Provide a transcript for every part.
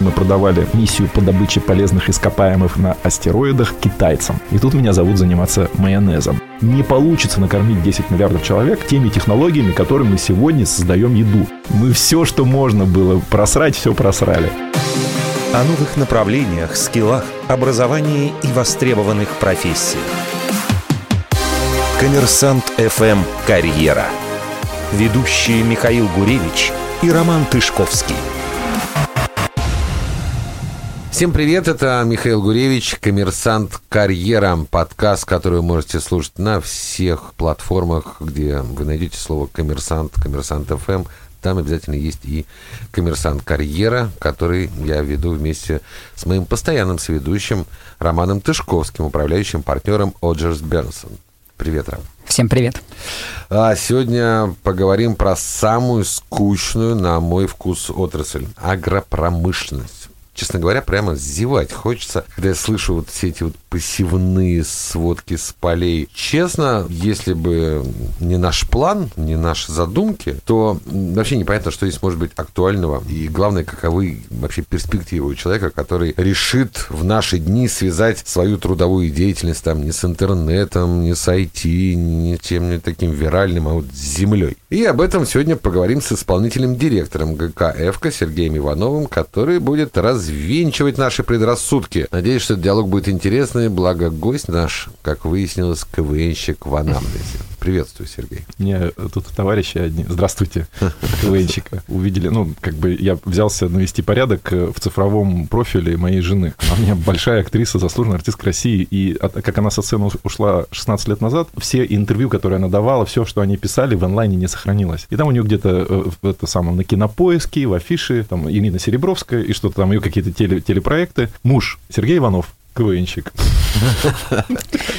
Мы продавали миссию по добыче полезных ископаемых на астероидах китайцам. И тут меня зовут заниматься майонезом. Не получится накормить 10 миллиардов человек теми технологиями, которыми мы сегодня создаем еду. Мы все, что можно было просрать, все просрали. О новых направлениях, скиллах, образовании и востребованных профессиях. Коммерсант ФМ «Карьера». Ведущие Михаил Гуревич и Роман Тышковский. Всем привет, это Михаил Гуревич, коммерсант «Карьера», подкаст, который вы можете слушать на всех платформах, где вы найдете слово «коммерсант», «коммерсант ФМ», там обязательно есть и коммерсант карьера, который я веду вместе с моим постоянным соведущим Романом Тышковским, управляющим партнером Оджерс Бернсон. Привет, Ром. Всем привет. А сегодня поговорим про самую скучную, на мой вкус, отрасль – агропромышленность честно говоря, прямо зевать хочется, когда я слышу вот все эти вот посевные сводки с полей. Честно, если бы не наш план, не наши задумки, то вообще непонятно, что здесь может быть актуального. И главное, каковы вообще перспективы у человека, который решит в наши дни связать свою трудовую деятельность там не с интернетом, не с IT, не чем-нибудь таким виральным, а вот с землей. И об этом сегодня поговорим с исполнительным директором ГК «Эвка» Сергеем Ивановым, который будет развенчивать наши предрассудки. Надеюсь, что диалог будет интересный благо гость наш, как выяснилось, КВНщик в анамнезе. Приветствую, Сергей. Мне тут товарищи одни, здравствуйте, КВНщика, увидели, ну, как бы я взялся навести порядок э, в цифровом профиле моей жены. Она у меня большая актриса, заслуженная артистка России, и как она со сцены ушла 16 лет назад, все интервью, которые она давала, все, что они писали, в онлайне не сохранилось. И там у нее где-то э, в это самом на кинопоиске, в афише, там Ирина Серебровская, и что-то там, ее какие-то теле, телепроекты. Муж Сергей Иванов, КВНщик.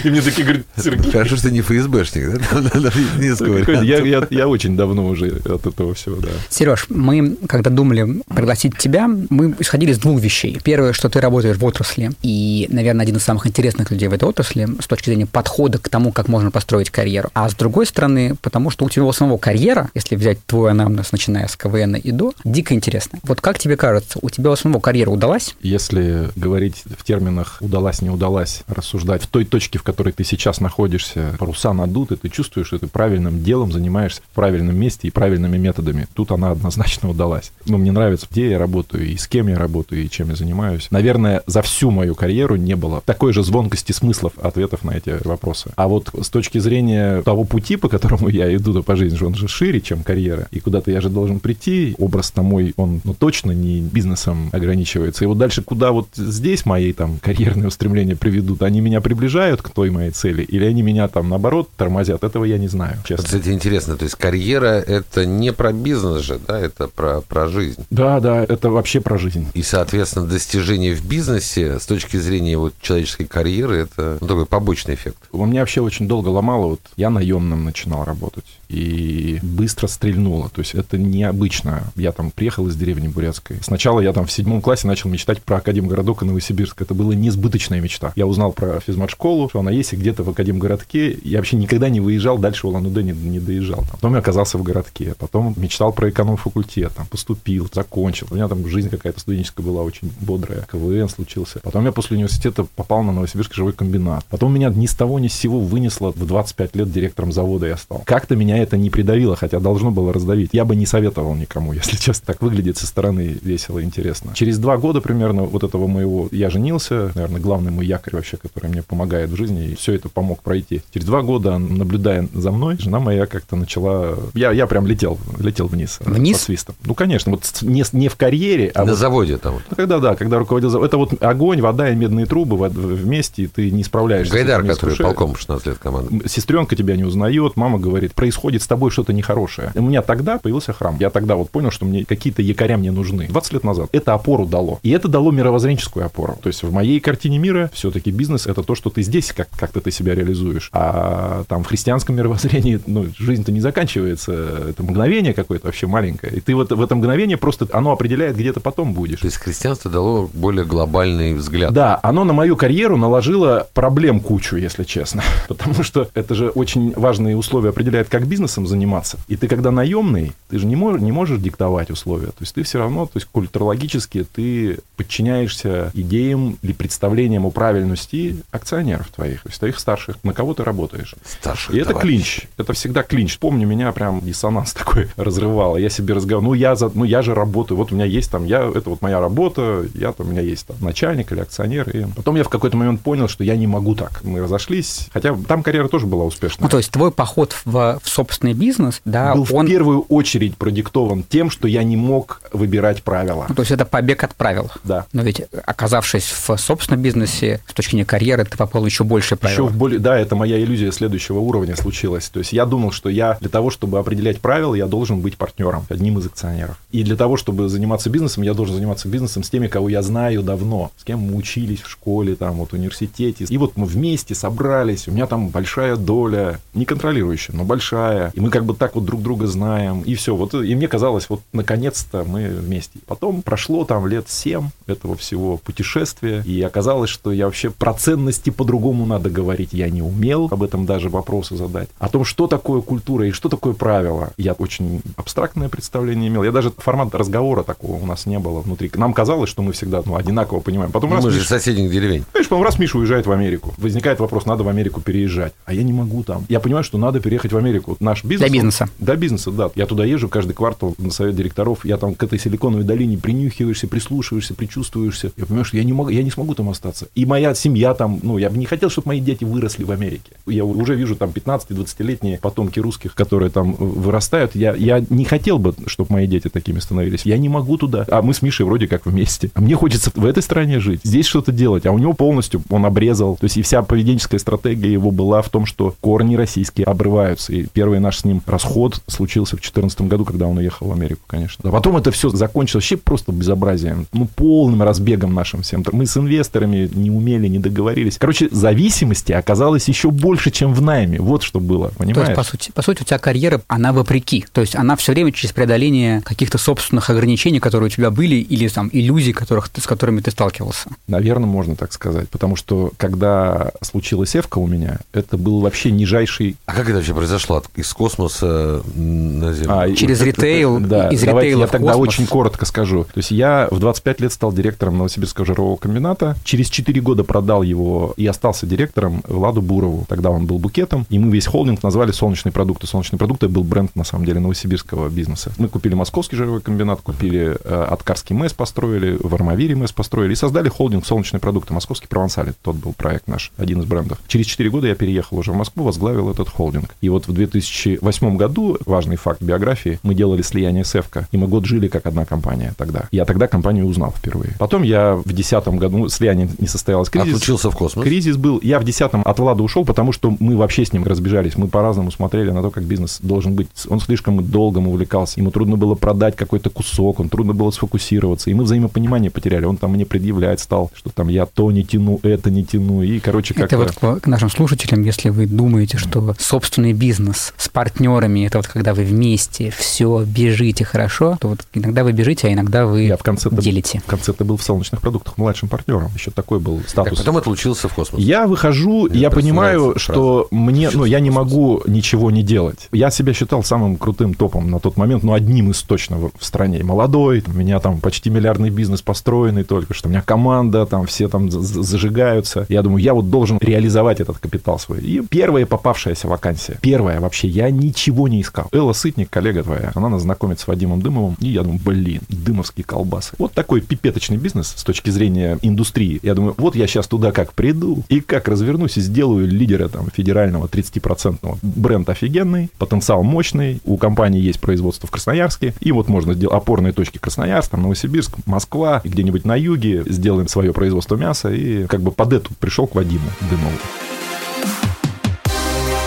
И мне такие говорят, Сергей... Хорошо, что не ФСБшник, да? Я, я, я очень давно уже от этого всего, да. Сереж, мы, когда думали пригласить тебя, мы исходили из двух вещей. Первое, что ты работаешь в отрасли, и, наверное, один из самых интересных людей в этой отрасли с точки зрения подхода к тому, как можно построить карьеру. А с другой стороны, потому что у тебя самого карьера, если взять твой анамнез, начиная с КВН и до, дико интересно. Вот как тебе кажется, у тебя у самого карьера удалась? Если говорить в терминах удалась, не удалась, рассуждать в той точке, в которой ты сейчас находишься, паруса надуты, ты чувствуешь, что ты правильным делом занимаешься в правильном месте и правильными методами. Тут она однозначно удалась. Ну, мне нравится, где я работаю, и с кем я работаю, и чем я занимаюсь. Наверное, за всю мою карьеру не было такой же звонкости смыслов ответов на эти вопросы. А вот с точки зрения того пути, по которому я иду по жизни, он же шире, чем карьера, и куда-то я же должен прийти. Образ на мой, он ну, точно не бизнесом ограничивается. И вот дальше, куда вот здесь мои там карьерные карьерные устремления приведут, они меня приближают к той моей цели, или они меня там, наоборот, тормозят, этого я не знаю, честно. Кстати, интересно, то есть карьера – это не про бизнес же, да, это про, про жизнь. Да, да, это вообще про жизнь. И, соответственно, достижение в бизнесе с точки зрения вот человеческой карьеры – это ну, такой побочный эффект. У меня вообще очень долго ломало, вот я наемным начинал работать, и быстро стрельнуло, то есть это необычно. Я там приехал из деревни Бурятской. Сначала я там в седьмом классе начал мечтать про Академгородок и Новосибирск. Это несбыточно несбыточная мечта. Я узнал про физмат-школу, что она есть и где-то в Академгородке. Я вообще никогда не выезжал дальше Улан-Удэ, не, не доезжал. Там. Потом я оказался в городке. Потом мечтал про эконом-факультет. Там поступил, закончил. У меня там жизнь какая-то студенческая была очень бодрая. КВН случился. Потом я после университета попал на Новосибирский живой комбинат. Потом меня ни с того ни с сего вынесло. В 25 лет директором завода я стал. Как-то меня это не придавило, хотя должно было раздавить. Я бы не советовал никому, если честно. Так выглядит со стороны весело и интересно. Через два года примерно вот этого моего... Я женился, наверное, главный мой якорь вообще, который мне помогает в жизни, и все это помог пройти. Через два года, наблюдая за мной, жена моя как-то начала... Я, я прям летел, летел вниз. Э, вниз? По свистам. Ну, конечно, вот не, не в карьере, а На вот... заводе там. Ну, когда, да, когда руководил заводом. Это вот огонь, вода и медные трубы вместе, и ты не справляешься. Гайдар, который полком 16 лет команды. Сестренка тебя не узнает, мама говорит, происходит с тобой что-то нехорошее. У меня тогда появился храм. Я тогда вот понял, что мне какие-то якоря мне нужны. 20 лет назад. Это опору дало. И это дало мировоззренческую опору. То есть в моей картине мира все-таки бизнес – это то, что ты здесь, как, как-то ты себя реализуешь. А там в христианском мировоззрении ну, жизнь-то не заканчивается. Это мгновение какое-то вообще маленькое. И ты вот в это мгновение просто, оно определяет, где ты потом будешь. То есть христианство дало более глобальный взгляд. Да, оно на мою карьеру наложило проблем кучу, если честно. Потому что это же очень важные условия определяет, как бизнесом заниматься. И ты, когда наемный, ты же не, мож, не можешь диктовать условия. То есть ты все равно, то есть культурологически ты подчиняешься идеям или представлениям о правильности акционеров твоих, то есть твоих старших, на кого ты работаешь. Старших И это товарищей. клинч. Это всегда клинч. Помню, меня прям диссонанс такой разрывало. Я себе разговаривал, ну я, за, ну я же работаю, вот у меня есть там, я, это вот моя работа, я там, у меня есть там начальник или акционер. И потом я в какой-то момент понял, что я не могу так. Мы разошлись, хотя там карьера тоже была успешная. Ну, то есть твой поход в, в собственный бизнес, да, был он... в первую очередь продиктован тем, что я не мог выбирать правила. Ну, то есть это побег от правил. Да. Но ведь оказавшись в собственном бизнесе, с точки зрения карьеры, ты попал еще больше правил. Еще в более, да, это моя иллюзия следующего уровня случилась. То есть я думал, что я для того, чтобы определять правила, я должен быть партнером, одним из акционеров. И для того, чтобы заниматься бизнесом, я должен заниматься бизнесом с теми, кого я знаю давно, с кем мы учились в школе, там, вот, в университете. И вот мы вместе собрались, у меня там большая доля, не контролирующая, но большая. И мы как бы так вот друг друга знаем. И все. Вот, и мне казалось, вот наконец-то мы вместе. Потом прошло там лет семь этого всего путешествия, и оказалось, что я вообще про ценности по-другому надо говорить. Я не умел об этом даже вопросы задать. О том, что такое культура и что такое правила. Я очень абстрактное представление имел. Я даже формат разговора такого у нас не было внутри. Нам казалось, что мы всегда ну, одинаково понимаем. Потом Ну, раз мы же Миша- из соседних деревень. Знаешь, по-моему, раз Миша уезжает в Америку, возникает вопрос, надо в Америку переезжать. А я не могу там. Я понимаю, что надо переехать в Америку. Наш бизнес... Для бизнеса. он- Для бизнеса, да. Я туда езжу каждый квартал на совет директоров. Я там к этой силиконовой долине принюхиваешься, прислушиваешься, причувствуешься. Я понимаю, что я не, могу, я не смогу там остаться. И моя семья там, ну, я бы не хотел, чтобы мои дети выросли в Америке. Я уже вижу там 15-20-летние потомки русских, которые там вырастают. Я, я не хотел бы, чтобы мои дети такими становились. Я не могу туда. А мы с Мишей вроде как вместе. А мне хочется в этой стране жить, здесь что-то делать. А у него полностью он обрезал. То есть и вся поведенческая стратегия его была в том, что корни российские обрываются. И первый наш с ним расход случился в 2014 году, когда он уехал в Америку, конечно. А потом это все закончилось вообще просто безобразием. Ну, полным разбегом нашим всем. Мы с инвесторами не умели, не договорились. Короче, зависимости оказалось еще больше, чем в найме. Вот что было, То понимаешь? есть, по сути, по сути, у тебя карьера, она вопреки. То есть она все время через преодоление каких-то собственных ограничений, которые у тебя были, или там иллюзий, которых с которыми ты сталкивался. Наверное, можно так сказать. Потому что, когда случилась Эвка у меня, это был вообще нижайший... А как это вообще произошло? Из космоса на Землю? А, Через ритейл, Да, из давайте ритейла я в тогда космос. очень коротко скажу. То есть я в 25 лет стал директором Новосибирского жирового комбината. Через 4 года продал его и остался директором Владу Бурову. Тогда он был букетом. И мы весь холдинг назвали «Солнечные продукты». «Солнечные продукты» был бренд, на самом деле, новосибирского бизнеса. Мы купили Московский жировой комбинат, купили э, Откарский МЭС построили, в Армавире МЭС построили и создали холдинг «Солнечные продукты». Московский провансаль, тот был проект наш, один из брендов. Через 4 года я переехал уже в Москву, возглавил этот холдинг. И вот в 2008 году, важный факт биографии, мы делали слияние с Эвко, и мы год жили как одна компания тогда. Я тогда компанию узнал впервые. Потом я в 2010 году, ну, слияние не состоялось, кризис. Отлучился в космос. Кризис был. Я в 10-м от Влада ушел, потому что мы вообще с ним разбежались. Мы по-разному смотрели на то, как бизнес должен быть. Он слишком долго увлекался. Ему трудно было продать какой-то кусок, он трудно было сфокусироваться. И мы взаимопонимание потеряли. Он там мне предъявлять стал, что там я то не тяну, это не тяну. И, короче, как Это вот к нашим слушателям, если вы думаете, что собственный бизнес с партнерами, это вот когда вы вместе все бежите хорошо, то вот иногда вы бежите, а иногда вы я в конце делите. в конце ты был в солнечных продуктах младшим партнером. Еще такой был Так, статус. потом отлучился в космос. Я выхожу, Мне я понимаю, что мне, ну, я не могу ничего не делать. Я себя считал самым крутым топом на тот момент, ну, одним из точно в, в стране. Молодой, у меня там почти миллиардный бизнес построенный только что, у меня команда, там все там за- за- зажигаются. Я думаю, я вот должен реализовать этот капитал свой. И первая попавшаяся вакансия, первая вообще, я ничего не искал. Элла Сытник, коллега твоя, она нас знакомит с Вадимом Дымовым, и я думаю, блин, дымовские колбасы. Вот такой пипеточный бизнес с точки зрения индустрии. Я думаю, вот я сейчас туда как приду, и как развернусь и сделаю лидера там федерального 30-процентного. Бренд офигенный, потенциал мощный, у компании есть производство в Красноярске, и вот можно сделать опорные точки Красноярск, там, Новосибирск, Москва, где-нибудь на юге сделаем свое производство мяса, и как бы под эту пришел к Вадиму Дымову.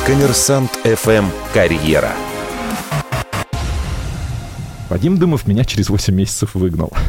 Коммерсант ФМ «Карьера». Вадим Дымов меня через 8 месяцев выгнал.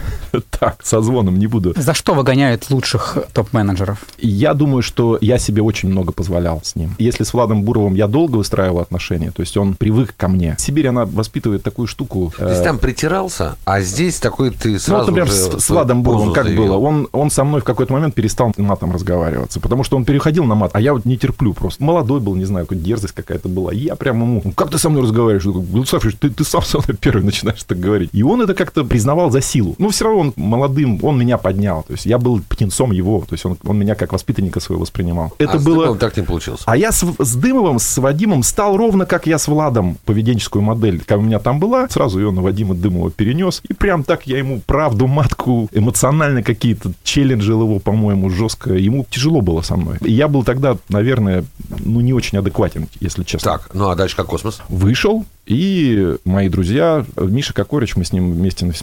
Так, со звоном не буду. За что выгоняют лучших топ-менеджеров? Я думаю, что я себе очень много позволял с ним. Если с Владом Буровым я долго выстраивал отношения, то есть он привык ко мне. Сибирь, она воспитывает такую штуку. То есть э, там притирался, а здесь такой ты Ну, сразу вот, например, с, Владом Буровым как заявил. было? Он, он со мной в какой-то момент перестал матом разговариваться, потому что он переходил на мат, а я вот не терплю просто. Молодой был, не знаю, какая дерзость какая-то была. И я прям ему, «Ну, как ты со мной разговариваешь? Ильич, ты, ты сам со мной первый начинаешь так говорить. И он это как-то признавал за силу. Ну, все равно он молодым, он меня поднял. То есть я был птенцом его, то есть он, он меня как воспитанника своего воспринимал. Это а было... Дымовым так не получилось. А я с, с Дымовым, с Вадимом стал ровно как я с Владом. Поведенческую модель, как у меня там была, сразу ее на Вадима Дымова перенес. И прям так я ему правду, матку, эмоционально какие-то челленджил его, по-моему, жестко. Ему тяжело было со мной. Я был тогда, наверное, ну, не очень адекватен, если честно. Так, ну а дальше как космос? Вышел, и мои друзья, Миша Кокорич, мы с ним вместе на,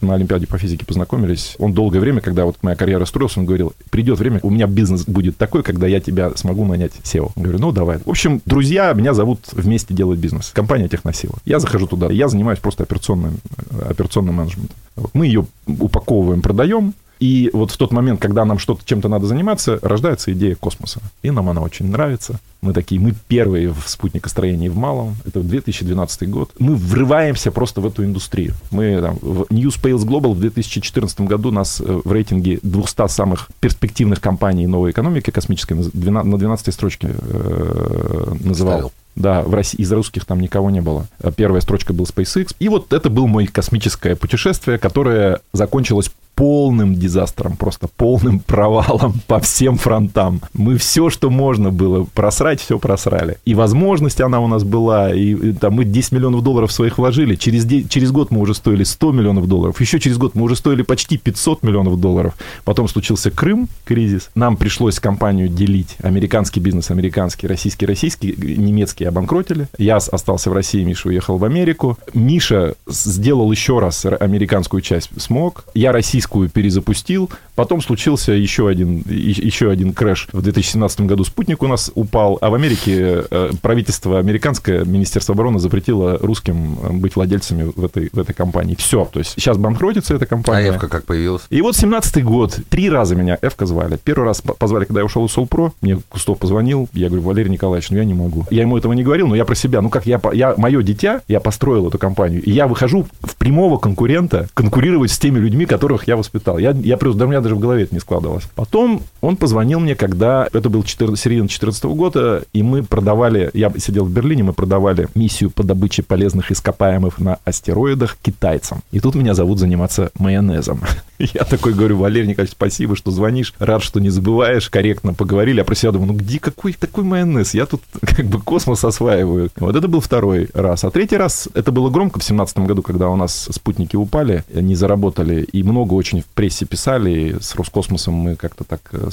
на Олимпиаде по физике познакомились. Он долгое время, когда вот моя карьера строилась, он говорил, придет время, у меня бизнес будет такой, когда я тебя смогу нанять SEO. Я говорю, ну давай. В общем, друзья меня зовут вместе делать бизнес. Компания Техносила. Я захожу туда, я занимаюсь просто операционным, операционным менеджментом. Мы ее упаковываем, продаем, и вот в тот момент, когда нам что-то чем-то надо заниматься, рождается идея космоса. И нам она очень нравится. Мы такие, мы первые в спутникостроении в малом. Это 2012 год. Мы врываемся просто в эту индустрию. Мы там, в New Space Global в 2014 году нас э, в рейтинге 200 самых перспективных компаний новой экономики космической на 12 на 12 строчке э, называл. Ставил. Да, в России, из русских там никого не было. Первая строчка был SpaceX. И вот это было мое космическое путешествие, которое закончилось полным дизастром, просто полным провалом по всем фронтам. Мы все, что можно было просрать, все просрали. И возможность она у нас была, и, и там мы 10 миллионов долларов своих вложили. Через, через год мы уже стоили 100 миллионов долларов. Еще через год мы уже стоили почти 500 миллионов долларов. Потом случился Крым, кризис. Нам пришлось компанию делить. Американский бизнес, американский, российский, российский, немецкий обанкротили. Я остался в России, Миша уехал в Америку. Миша сделал еще раз американскую часть смог. Я российскую перезапустил. Потом случился еще один, еще один crash. В 2017 году спутник у нас упал, а в Америке э, правительство американское, Министерство обороны запретило русским э, быть владельцами в этой, в этой компании. Все. То есть сейчас банкротится эта А компания. ЭФКО как появилась? И вот 17-й год. Три раза меня ЭФКО звали. Первый раз по- позвали, когда я ушел из Солпро. Мне Кустов позвонил. Я говорю, Валерий Николаевич, ну я не могу. Я ему этого не говорил, но я про себя. Ну как я, я мое дитя, я построил эту компанию. И я выхожу в прямого конкурента конкурировать с теми людьми, которых я воспитал. Я, я просто, да у меня даже в голове это не складывалось. Потом он позвонил мне, когда это был 14, середина 14 года, и мы продавали, я сидел в Берлине, мы продавали миссию по добыче полезных ископаемых на астероидах китайцам. И тут меня зовут заниматься майонезом. Я такой говорю, Валерий Николаевич, спасибо, что звонишь, рад, что не забываешь, корректно поговорили, а про себя думаю, ну где какой такой майонез? Я тут как бы космос осваиваю. Вот это был второй раз. А третий раз, это было громко в семнадцатом году, когда у нас спутники упали, не заработали, и много очень в прессе писали, с Роскосмосом мы как-то так э,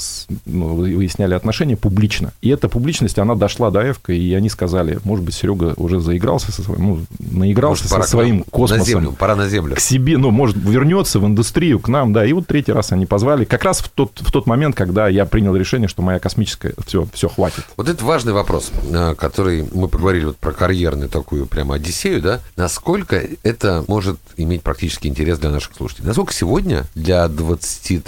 ну, выясняли отношения публично. И эта публичность, она дошла до Эвка, и они сказали, может быть, Серега уже заигрался со своим, ну, наигрался Может, со своим космосом На землю, пора на землю. к себе, ну, может, вернется в индустрию, к нам, да. И вот третий раз они позвали, как раз в тот, в тот момент, когда я принял решение, что моя космическая, все, все, хватит. Вот это важный вопрос, э, который мы поговорили вот про карьерную такую прямо одиссею, да? Насколько это может иметь практический интерес для наших слушателей? Насколько сегодня для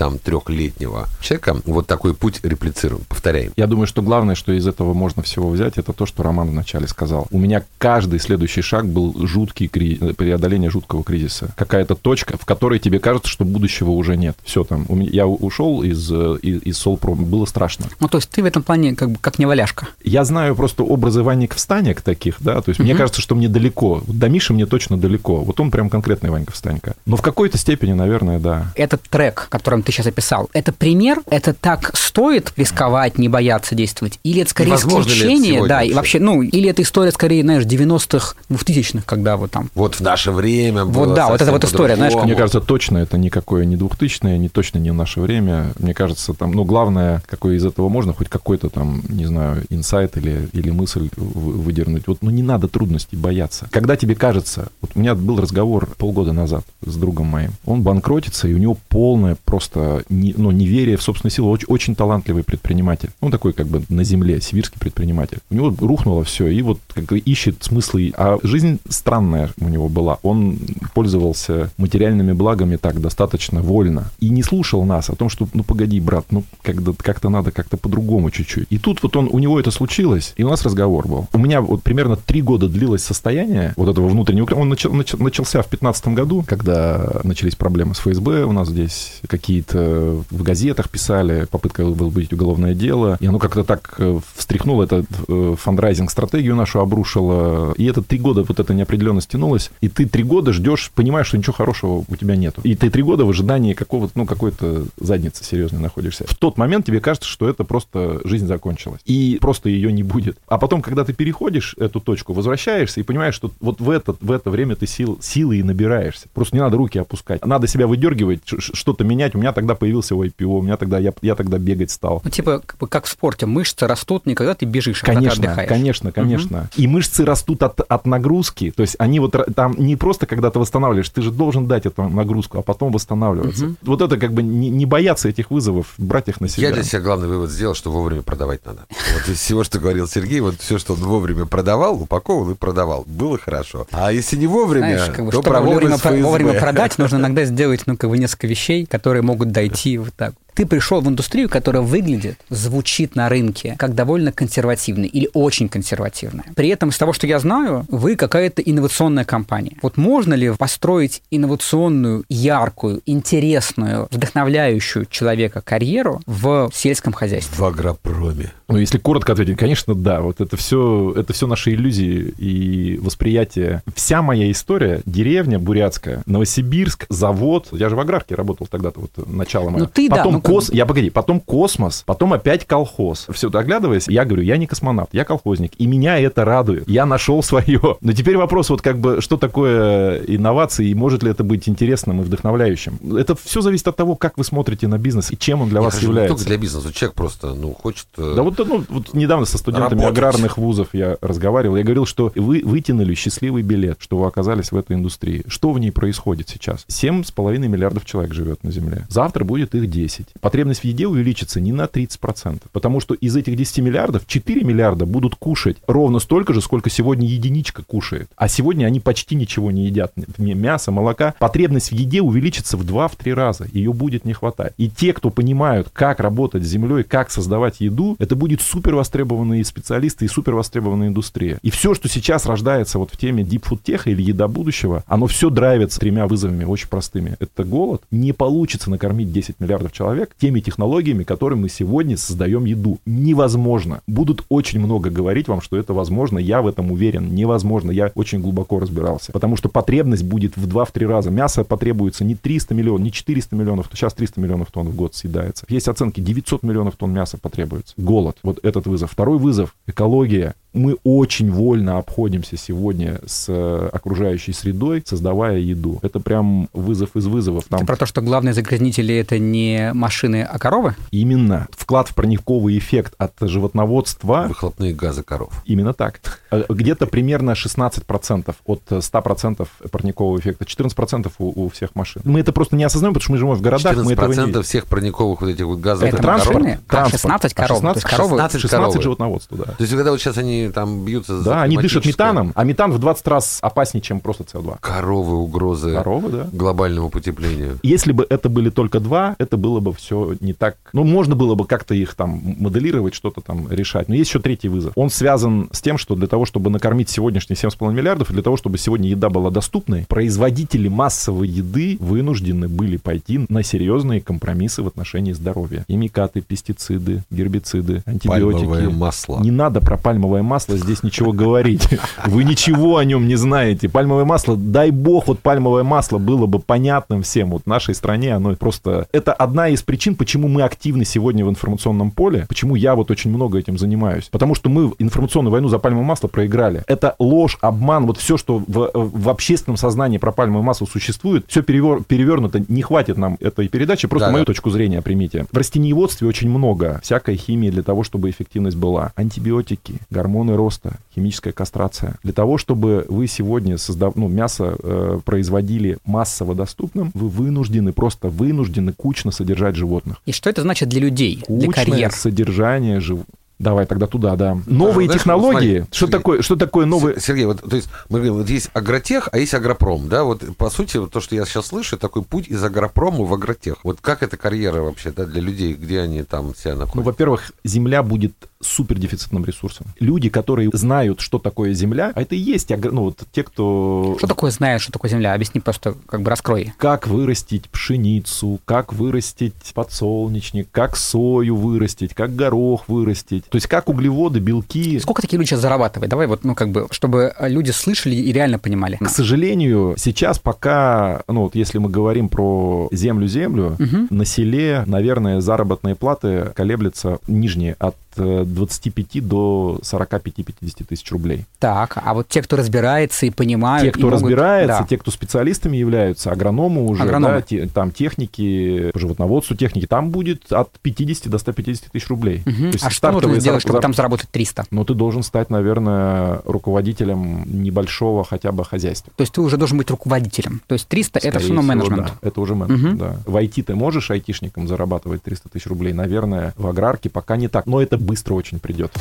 23-летнего человека вот такой путь реплицируем, повторяем? Я думаю, что главное, что из этого можно всего взять, это то, что Роман вначале сказал. У меня каждый следующий шаг был жуткий кри- преодоление жуткого кризиса. Какая-то точка, в которой тебе кажется, что будущего уже нет. Все там. У меня, я ушел из, э, из, из Солпром, было страшно. Ну, то есть ты в этом плане как бы как не валяшка. Я знаю просто образы Ванек Встанек таких, да, то есть мне Мгм. кажется, что мне далеко. Вот До Миши мне точно далеко. Вот он прям конкретный Ванька Встанька. Но в какой-то степени, наверное, да. Этот трек, которым ты сейчас описал, это пример? Это так стоит рисковать, не бояться действовать? Или это скорее возможно ли это исключение? сегодня да, и вообще? ну, или это история скорее, знаешь, 90-х, 2000-х, когда вот там Вот в наше время Вот было да, вот эта вот история, знаешь, по-другому. Мне кажется, точно это никакое не 2000-е, не точно не в наше время. Мне кажется, там, ну, главное, какой из этого можно, хоть какой-то там, не знаю, инсайт или, или мысль выдернуть. Вот, ну, не надо трудностей бояться. Когда тебе кажется, вот у меня был разговор полгода назад с другом моим, он банкротится, и у него полное просто не, ну, неверие в собственную силу. Очень, очень талантливый предприниматель. Он такой как бы на земле, сибирский предприниматель. У него рухнуло все, и вот как бы ищет смыслы. А жизнь странная у него была. Он пользовался материальными благами так достаточно вольно. И не слушал нас о том, что, ну, погоди, брат, ну, как-то как надо как-то по-другому чуть-чуть. И тут вот он, у него это случилось, и у нас разговор был. У меня вот примерно три года длилось состояние вот этого внутреннего... Он начал, начал, начался в 2015 году, когда начались проблемы с ФСБ, у нас здесь какие-то в газетах писали, попытка возбудить уголовное дело, и оно как-то так э, встряхнуло это э, фандрайзинг-стратегию нашу обрушило, и это три года вот эта неопределенность тянулась, и ты три года ждешь, понимаешь, что ничего хорошего у тебя нету. И ты три года в ожидании какого-то, ну, какой-то задницы серьезной находишься. В тот момент тебе кажется, что это просто жизнь закончилась. И просто ее не будет. А потом, когда ты переходишь эту точку, возвращаешься и понимаешь, что вот в это, в это время ты сил, силы и набираешься. Просто не надо руки опускать. Надо себя выдергивать, что-то менять. У меня тогда появился IPO, у меня тогда, я, я тогда бегать стал. Ну, типа, как, как в спорте, мышцы растут не когда ты бежишь, а конечно, когда ты отдыхаешь. Конечно, конечно. Угу. И мышцы растут от, от нагрузки. То есть они вот там не просто когда ты восстанавливаешь, ты же должен дать эту нагрузку, а потом восстанавливаться. Угу. Вот это как бы не, не бояться этих вызовов, брать их на себя. Я для себя главный вывод сделал, что вовремя продавать надо. Вот из всего, что говорил Сергей, вот все, что он вовремя продавал, упаковывал и продавал. Было хорошо. А если не вовремя, Знаешь, как бы, то чтобы вовремя, с ФСБ. вовремя продать, нужно иногда сделать, ну, как бы несколько вещей, которые могут дойти вот так. Ты пришел в индустрию, которая выглядит, звучит на рынке как довольно консервативная или очень консервативная. При этом, из того, что я знаю, вы какая-то инновационная компания. Вот можно ли построить инновационную, яркую, интересную, вдохновляющую человека карьеру в сельском хозяйстве? В агропроме. Ну, если коротко ответить, конечно, да. Вот это все, это все наши иллюзии и восприятие. Вся моя история, деревня бурятская, Новосибирск, завод. Я же в аграрке работал тогда-то, вот начало мое. Ну, ты, потом да, ну, кос... Я, погоди, потом космос, потом опять колхоз. Все, оглядываясь, я говорю, я не космонавт, я колхозник. И меня это радует. Я нашел свое. Но теперь вопрос, вот как бы, что такое инновации, и может ли это быть интересным и вдохновляющим? Это все зависит от того, как вы смотрите на бизнес и чем он для Я вас является. Не только для бизнеса. Человек просто, ну, хочет... э, Да вот, ну, вот недавно со студентами Работать. аграрных вузов я разговаривал. Я говорил, что вы вытянули счастливый билет, что вы оказались в этой индустрии. Что в ней происходит сейчас? 7,5 миллиардов человек живет на Земле. Завтра будет их 10. Потребность в еде увеличится не на 30%. Потому что из этих 10 миллиардов 4 миллиарда будут кушать ровно столько же, сколько сегодня единичка кушает. А сегодня они почти ничего не едят. Мясо, молока. Потребность в еде увеличится в 2-3 раза. Ее будет не хватать. И те, кто понимают, как работать с землей, как создавать еду, это будет супер востребованные специалисты и супер востребованная индустрия. И все, что сейчас рождается вот в теме Deep Food Tech или еда будущего, оно все драйвится тремя вызовами очень простыми. Это голод. Не получится накормить 10 миллиардов человек теми технологиями, которыми мы сегодня создаем еду. Невозможно. Будут очень много говорить вам, что это возможно. Я в этом уверен. Невозможно. Я очень глубоко разбирался. Потому что потребность будет в 2-3 раза. Мясо потребуется не 300 миллионов, не 400 миллионов. Сейчас 300 миллионов тонн в год съедается. Есть оценки, 900 миллионов тонн мяса потребуется. Голод. Вот этот вызов. Второй вызов – экология. Мы очень вольно обходимся сегодня с э, окружающей средой, создавая еду. Это прям вызов из вызовов. Там Ты про то, что главные загрязнители это не машины, а коровы? именно вклад в парниковый эффект от животноводства Выхлопные газы коров. Именно так. Э, Где-то примерно 16% от 100% парникового эффекта, 14% у, у всех машин. Мы это просто не осознаем, потому что мы живем в городах, мы этого не 14% видим. всех парниковых вот этих вот газов. Это транспорт, машины? А, транспорт. 16 коров. А То есть коровы- 16 16 коровы. животноводства, да. То есть, когда вот сейчас они там бьются за Да, они дышат метаном, а метан в 20 раз опаснее, чем просто СО2. Коровы, угрозы Коровы, да. глобальному потеплению. Если бы это были только два, это было бы все не так. Ну, можно было бы как-то их там моделировать, что-то там решать. Но есть еще третий вызов. Он связан с тем, что для того, чтобы накормить сегодняшние 7,5 миллиардов, и для того, чтобы сегодня еда была доступной, производители массовой еды вынуждены были пойти на серьезные компромиссы в отношении здоровья. Химикаты, пестициды, гербициды, антибиотики. Пальмовое масло. Не надо про пальмовое масло здесь ничего говорить. Вы ничего о нем не знаете. Пальмовое масло, дай бог, вот пальмовое масло было бы понятным всем. Вот в нашей стране оно просто... Это одна из причин, почему мы активны сегодня в информационном поле, почему я вот очень много этим занимаюсь. Потому что мы информационную войну за пальмовое масло проиграли. Это ложь, обман, вот все, что в, в общественном сознании про пальмовое масло существует, все перевер, перевернуто не хватит нам этой передачи, просто Да, мою да. точку зрения примите. В растениеводстве очень много всякой химии для того, чтобы эффективность была. Антибиотики, гормоны роста, химическая кастрация. Для того, чтобы вы сегодня создав... ну, мясо э, производили массово доступным, вы вынуждены, просто вынуждены кучно содержать животных. И что это значит для людей, для Кучное карьер? содержание животных. Давай тогда туда, да. Новые знаешь, технологии. смотри, что Сергей, такое? Что такое новые? Сергей, вот, то есть, мы говорим, вот есть агротех, а есть агропром, да, вот, по сути, вот то, что я сейчас слышу, такой путь из агропрома в агротех. Вот как эта карьера вообще, да, для людей, где они там себя Ну, находят? во-первых, земля будет супер дефицитным ресурсом. Люди, которые знают, что такое земля, а это и есть, агр- ну, вот те, кто... Что такое знаешь, что такое земля? Объясни просто, как бы раскрой. Как вырастить пшеницу, как вырастить подсолнечник, как сою вырастить, как горох вырастить. То есть как углеводы, белки. Сколько такие люди сейчас зарабатывают? Давай вот, ну, как бы, чтобы люди слышали и реально понимали. К сожалению, сейчас пока, ну вот если мы говорим про землю-землю, Мгм. на селе, наверное, заработные платы колеблются нижние от 25 до 45-50 тысяч рублей. Так, а вот те, кто разбирается и понимают... те, кто могут- разбирается, да. те, кто специалистами являются, агрономы уже, Агрономы. да, те- там техники, по животноводству техники, там будет от 50 до 150 тысяч рублей. Мгм. То есть А что нужно сделать, чтобы зар- там заработать 300? Ну, ты должен стать, наверное, руководителем небольшого хотя бы хозяйства. То есть ты уже должен быть руководителем. То есть 300 это Скорее все равно менеджмент. да. это уже менеджмент, Мгм. да. В IT ты можешь айтишником зарабатывать 300 тысяч рублей? Наверное, в аграрке пока не так, но это быстро очень придет.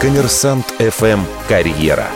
Коммерсант ФМ «Карьера».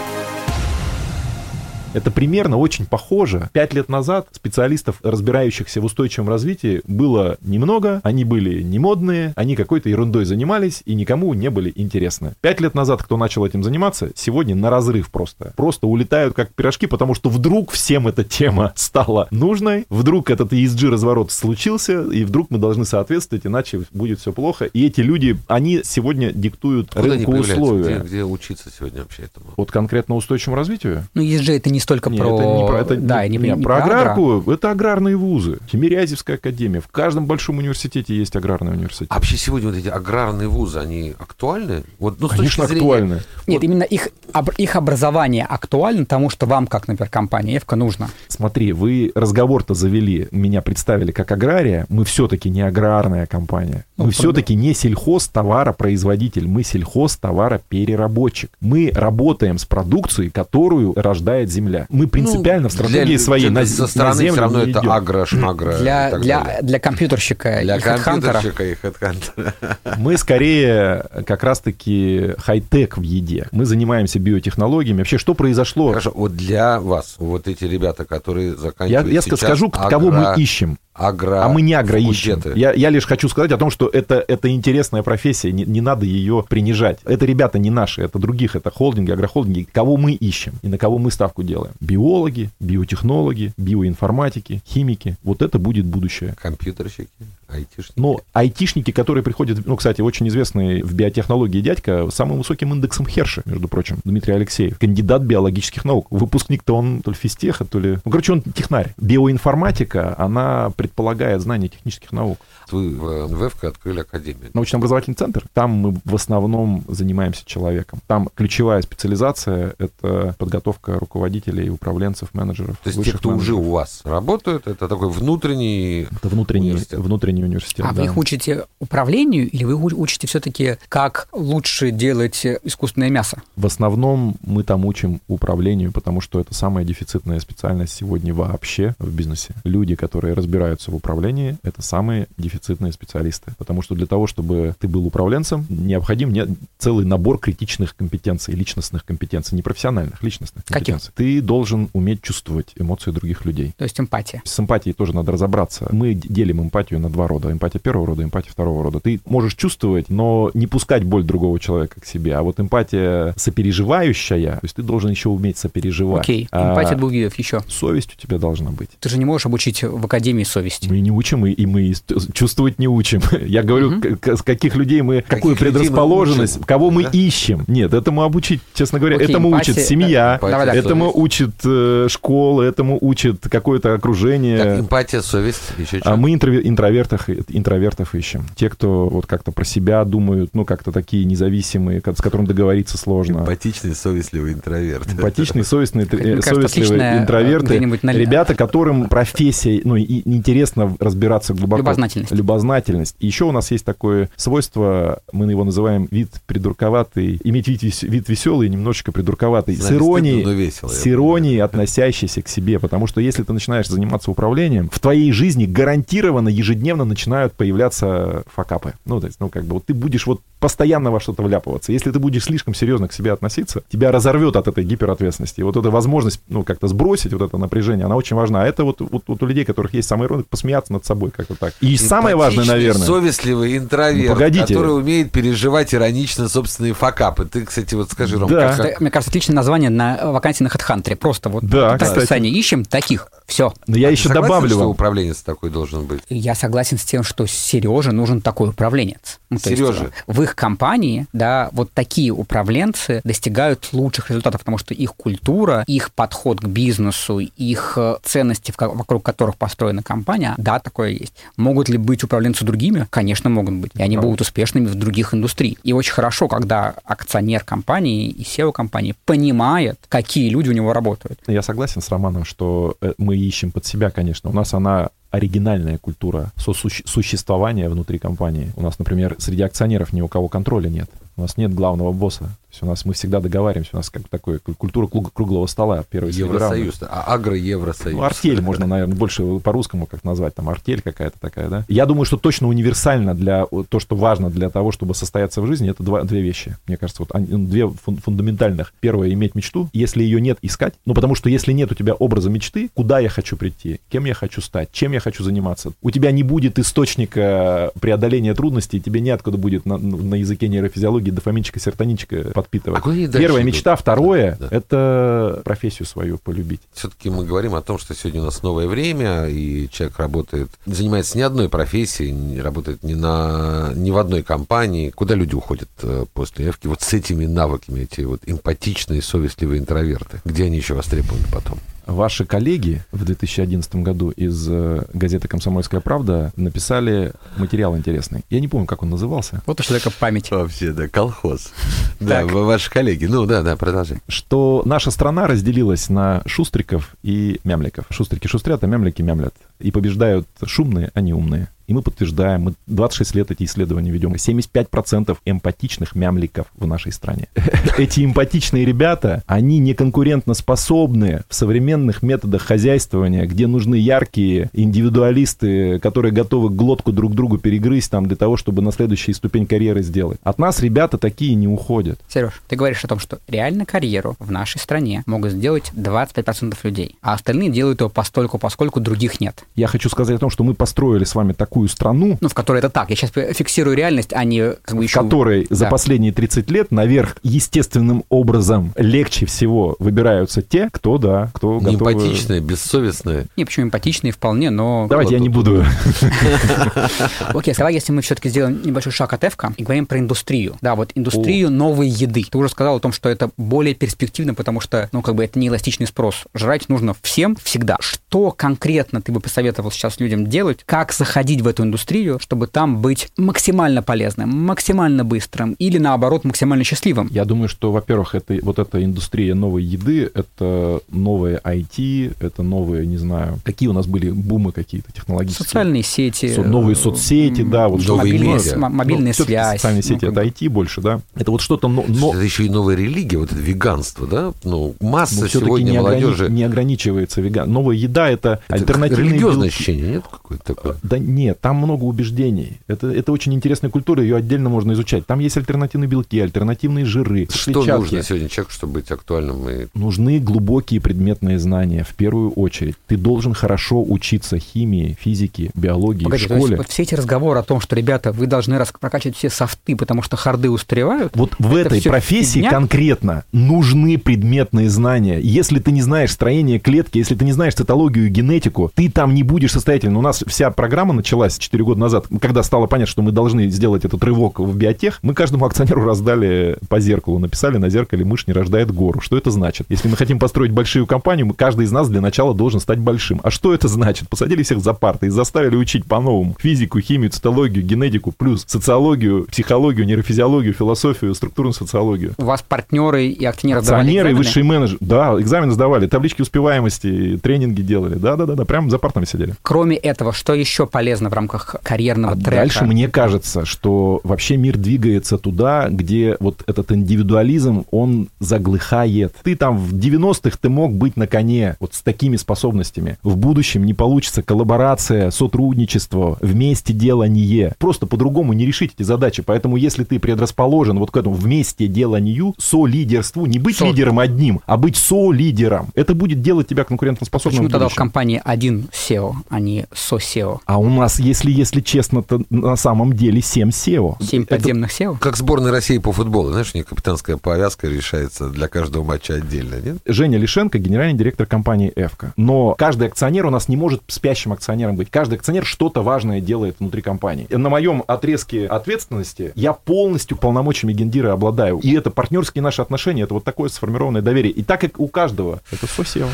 Это примерно очень похоже. Пять лет назад специалистов, разбирающихся в устойчивом развитии, было немного, они были не модные, они какой-то ерундой занимались и никому не были интересны. Пять лет назад, кто начал этим заниматься, сегодня на разрыв просто. Просто улетают как пирожки, потому что вдруг всем эта тема стала нужной, вдруг этот ESG-разворот случился, и вдруг мы должны соответствовать, иначе будет все плохо. И эти люди, они сегодня диктуют Откуда рынку условия. Где, где учиться сегодня вообще этому? Вот конкретно устойчивому развитию? Ну, ESG это не столько Не, про... это не про, это да, не, не, не не про аграрку, это аграрные вузы. Тимирязевская академия. В каждом большом университете есть аграрный университет. А вообще сегодня вот эти аграрные вузы, они актуальны? Вот, ну, Конечно, зрения- актуальны. Нет, Вот- именно их, об- их образование актуально тому, что вам, как, например, компания Эвка, нужно. Смотри, вы разговор-то завели, меня представили как агрария. Мы все-таки не аграрная компания. Ну, Мы правда. все-таки не сельхозтоваропроизводитель. Мы сельхозтоваропереработчик. Мы работаем с продукцией, которую рождает земля. Мы принципиально в Ну, стратегии для- своей для- на, со на стороны землю все равно не это идем. агро, шмагро Для, для, далее. для компьютерщика Для и компьютерщика и хедхантера. Мы скорее как раз-таки хай-тек в еде. Мы занимаемся биотехнологиями. Вообще, что произошло? Хорошо, вот для вас, вот эти ребята, которые Я, заканчивают я сейчас скажу, кого агро- мы ищем. агро- А мы не агро ищем. Я, я лишь хочу сказать о том, что это, это интересная профессия, не, не надо ее принижать. Это ребята не наши, это других, это холдинги, агрохолдинги. Кого мы ищем и на кого мы ставку делаем? Биологи, биотехнологи, биоинформатики, химики. Вот это будет будущее. Компьютерщики, айтишники. Но айтишники, которые приходят, ну, кстати, очень известный в биотехнологии дядька, с самым высоким индексом Херша, между прочим, Дмитрий Алексеев, кандидат биологических наук. Выпускник-то он то ли физтеха, то ли... Ну, короче, он технарь. Биоинформатика, она предполагает знание технических наук. Вы в НВФ открыли академию. Научно-образовательный центр, там мы в основном занимаемся человеком. Там ключевая специализация — это подготовка руководителей, управленцев, менеджеров. То есть те, кто уже менеджеров. у вас работают, это такой внутренний... Это внутренний университет. Внутренний университет. А да. вы их учите управлению или вы учите все-таки, как лучше делать искусственное мясо? В основном мы там учим управлению, потому что это самая дефицитная специальность сегодня вообще в бизнесе. Люди, которые разбираются в управлении, это самые дефицитные специалисты. Потому что для того, чтобы ты был управленцем, необходим не- целый набор критичных компетенций, личностных компетенций, не профессиональных, личностных Каких? компетенций. Ты должен уметь чувствовать эмоции других людей. То есть эмпатия. С эмпатией тоже надо разобраться. Мы делим эмпатию на два рода. Эмпатия первого рода, эмпатия второго рода. Ты можешь чувствовать, но не пускать боль другого человека к себе. А вот эмпатия сопереживающая, то есть ты должен еще уметь сопереживать. Окей, А эмпатия двух видов еще. Совесть у тебя должна быть. Ты же не можешь обучить в академии совести. Мы не учим, и, и мы чувствовать не учим. Я говорю, к- с каких людей мы, какую предрасположенность, кого мы ищем. Нет, этому обучить, честно говоря, Окей, этому эмпатия- учит семья, Эмпатия, давай. этому совесть. учит э, школа, этому учит какое-то окружение. Так, эмпатия, совесть, еще А мы интроверты и интровертов ищем. Те, кто вот как-то про себя думают, ну, как-то такие независимые, с которым договориться сложно. Эмпатичный, совестливый интроверт. Эмпатичные, совестные, э, кажется, совестливые э, интроверты. на- Ребята, которым профессия, ну, и интересно разбираться глубоко. Любознательность. Любознательность. И еще у нас есть такое свойство, мы его называем вид придурковатый, иметь вид, вид веселый, немножечко придурковатый. Знать С иронией, весело, с иронией относящийся к себе. Потому что если ты начинаешь заниматься управлением, в твоей жизни гарантированно ежедневно начинают появляться факапы. Ну, то есть, ну, как бы, вот ты будешь вот постоянно во что-то вляпываться. Если ты будешь слишком серьезно к себе относиться, тебя разорвет от этой гиперответственности. И вот эта возможность, ну, как-то сбросить вот это напряжение, она очень важна. А это вот, вот, вот у людей, у которых есть самоирония, посмеяться над собой как-то так. И самое важное, наверное... совестливый интроверт, Ну, погодите. который умеет переживать иронично собственные факапы. Ты, кстати, вот скажи, Ром, Да. как- Это, мне кажется, отличное название на вакансии на HeadHunter. Просто вот Да, так кстати. описание ищем таких. Все. Но я А ты еще согласен, добавлю что вам. управленец такой должен быть? Я согласен с тем, что Сереже нужен такой управленец. Ну, то есть, в их компании, да, вот такие управленцы достигают лучших результатов, потому что их культура, их подход к бизнесу, их э, ценности, вокруг которых построена компания, да, такое есть. Могут ли быть управленцы другими? Конечно, могут быть. И они будут успешными в других индустриях. И очень хорошо, когда акционер компании и SEO компании понимает, какие люди у него работают. Я согласен с Романом, что э, мы ищем под себя, конечно. У нас она оригинальная культура сосуще- существования внутри компании. У нас, например, среди акционеров ни у кого контроля нет. У нас нет главного босса. То есть у нас мы всегда договариваемся. У нас как бы культура круг- круглого стола. Первый. Евросоюз, а агро-евросоюз. Ну, артель можно, наверное, больше по-русскому как назвать, там артель какая-то такая, да. Я думаю, что точно универсально для то, что важно для того, чтобы состояться в жизни, это два, две вещи. Мне кажется, вот ну, две фун- фундаментальных. Первое, иметь мечту. Если ее нет, искать. Ну, потому что если нет у тебя образа мечты, куда я хочу прийти, кем я хочу стать, чем я хочу заниматься, у тебя не будет источника преодоления трудностей, тебе неоткуда будет на, на языке нейрофизиологии дофаминчика, серотонинчика подпитывать. А куда они дальше Первая идут? мечта, второе, Да, да. это профессию свою полюбить. Все-таки мы говорим о том, что сегодня у нас новое время, и человек работает, занимается не одной профессией, не работает не, на, не в одной компании. Куда люди уходят э, после явки? Вот с этими навыками, эти вот эмпатичные, совестливые интроверты. Где они еще востребованы потом? Ваши коллеги в 2011 году из э, газеты «Комсомольская правда» написали материал интересный. Я не помню, как он назывался. Вот у человека память. Вообще, да, колхоз. Да, ваши коллеги. Ну, да, да, продолжай. Что наша страна разделилась на шустриков и мямликов. Шустрики шустрят, а мямлики мямлят. И побеждают шумные, а не умные. И мы подтверждаем, мы 26 лет эти исследования ведем. 75% эмпатичных мямликов в нашей стране. Эти эмпатичные ребята, они не конкурентно способны в современных методах хозяйствования, где нужны яркие индивидуалисты, которые готовы глотку друг другу перегрызть там для того, чтобы на следующую ступень карьеры сделать. От нас ребята такие не уходят. Сереж, ты говоришь о том, что реально карьеру в нашей стране могут сделать 25% людей, а остальные делают его постольку, поскольку других нет. Я хочу сказать о том, что мы построили с вами такую страну, Ну, в которой это так. Я сейчас фиксирую реальность, а не как бы в ищу- которой за Да. последние 30 лет наверх естественным образом легче всего выбираются те, кто, да, кто готовы... Неэмпатичные, бессовестные. Не, почему эмпатичные вполне, но... Давайте я не буду... Окей, давай, если мы все-таки сделаем небольшой шаг от Эвка и говорим про индустрию. Да, вот индустрию новой еды. Ты уже сказал о том, что это более перспективно, потому что, ну, как бы это не эластичный спрос. Жрать нужно всем всегда. Что конкретно ты бы посоветовал сейчас людям делать? Как заходить в эту индустрию, чтобы там быть максимально полезным, максимально быстрым или, наоборот, максимально счастливым? Я думаю, что, во-первых, это вот эта индустрия новой еды, это новые IT, это новые, не знаю, какие у нас были бумы какие-то технологические. Социальные сети. Со- новые э, соцсети, да, вот новые мобильные, медиа. с- м- мобильная Ну, связь. Социальные ну, сети как это. IT больше, да. Это вот что-то, но, но Это еще и новая религия, вот это веганство, да? Ну, масса но все-таки сегодня не, ограни- молодежи. не ограничивается веган. Новая еда это, Это альтернативные религиозное белки. ощущение, нет какое-то такое? Да нет, там много убеждений. Это, это очень интересная культура, ее отдельно можно изучать. Там есть альтернативные белки, альтернативные жиры, Что клетчатки. нужно сегодня человеку, чтобы быть актуальным? И... Нужны глубокие предметные знания, в первую очередь. Ты должен хорошо учиться химии, физике, биологии Погоди, в есть школе. вот все эти разговоры о том, что, ребята, вы должны прокачивать все софты, потому что харды устаревают, Вот в Это этой профессии фигня? конкретно нужны предметные знания. Если ты не знаешь строение клетки, если ты не знаешь цитологию и генетику, ты там не будешь состоятельным. У нас вся программа началась началась 4 года назад, когда стало понятно, что мы должны сделать этот рывок в биотех, мы каждому акционеру раздали по зеркалу, написали на зеркале «Мышь не рождает гору». Что это значит? Если мы хотим построить большую компанию, мы, каждый из нас для начала должен стать большим. А что это значит? Посадили всех за парты и заставили учить по-новому физику, химию, цитологию, генетику, плюс социологию, психологию, нейрофизиологию, философию, структурную социологию. У вас партнеры и акционеры Акционеры и высшие менеджеры. Да, экзамены сдавали, таблички успеваемости, тренинги делали. Да-да-да, прям за партами сидели. Кроме этого, что еще полезно в рамках карьерного А трека? дальше мне кажется, что вообще мир двигается туда, где вот этот индивидуализм, он заглыхает. Ты там в 90-х ты мог быть на коне вот с такими способностями. В будущем не получится коллаборация, сотрудничество, вместе делание. Просто по-другому не решить эти задачи. Поэтому если ты предрасположен вот к этому вместе деланию, со-лидерству, не быть Со- лидером одним, а быть со-лидером, это будет делать тебя конкурентоспособным Почему в тогда в компании один SEO, а не со-SEO? А у нас, если, если честно, то на самом деле 7 SEO. Семь Это подземных SEO? Как сборная России по футболу. Знаешь, у них капитанская повязка решается для каждого матча отдельно, нет? Женя Лишенко, генеральный директор компании «Эвка». Но каждый акционер у нас не может спящим акционером быть. Каждый акционер что-то важное делает внутри компании. На моем отрезке ответственности я полностью полномочиями гендира обладаю. И это партнерские наши отношения, это вот такое сформированное доверие. И так как у каждого, это сосео.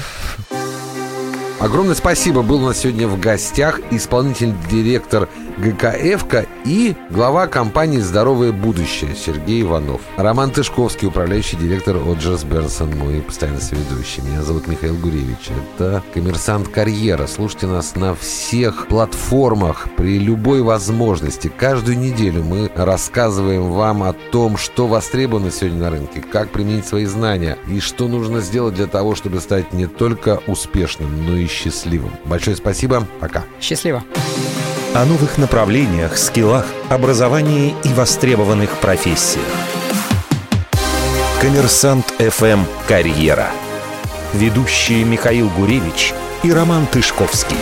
Огромное спасибо. Был у нас сегодня в гостях исполнительный директор ГКФК и глава компании «Здоровое будущее» Сергей Иванов. Роман Тышковский, управляющий директор Оджерс Бернсон, мой постоянно соведущий. Меня зовут Михаил Гуревич. Это «Коммерсант Карьера». Слушайте нас на всех платформах при любой возможности. Каждую неделю мы рассказываем вам о том, что востребовано сегодня на рынке, как применить свои знания и что нужно сделать для того, чтобы стать не только успешным, но и счастливым. Большое спасибо. Пока. Счастливо. О новых направлениях, скиллах, образовании и востребованных профессиях. Коммерсант ФМ «Карьера». Ведущие Михаил Гуревич и Роман Тышковский.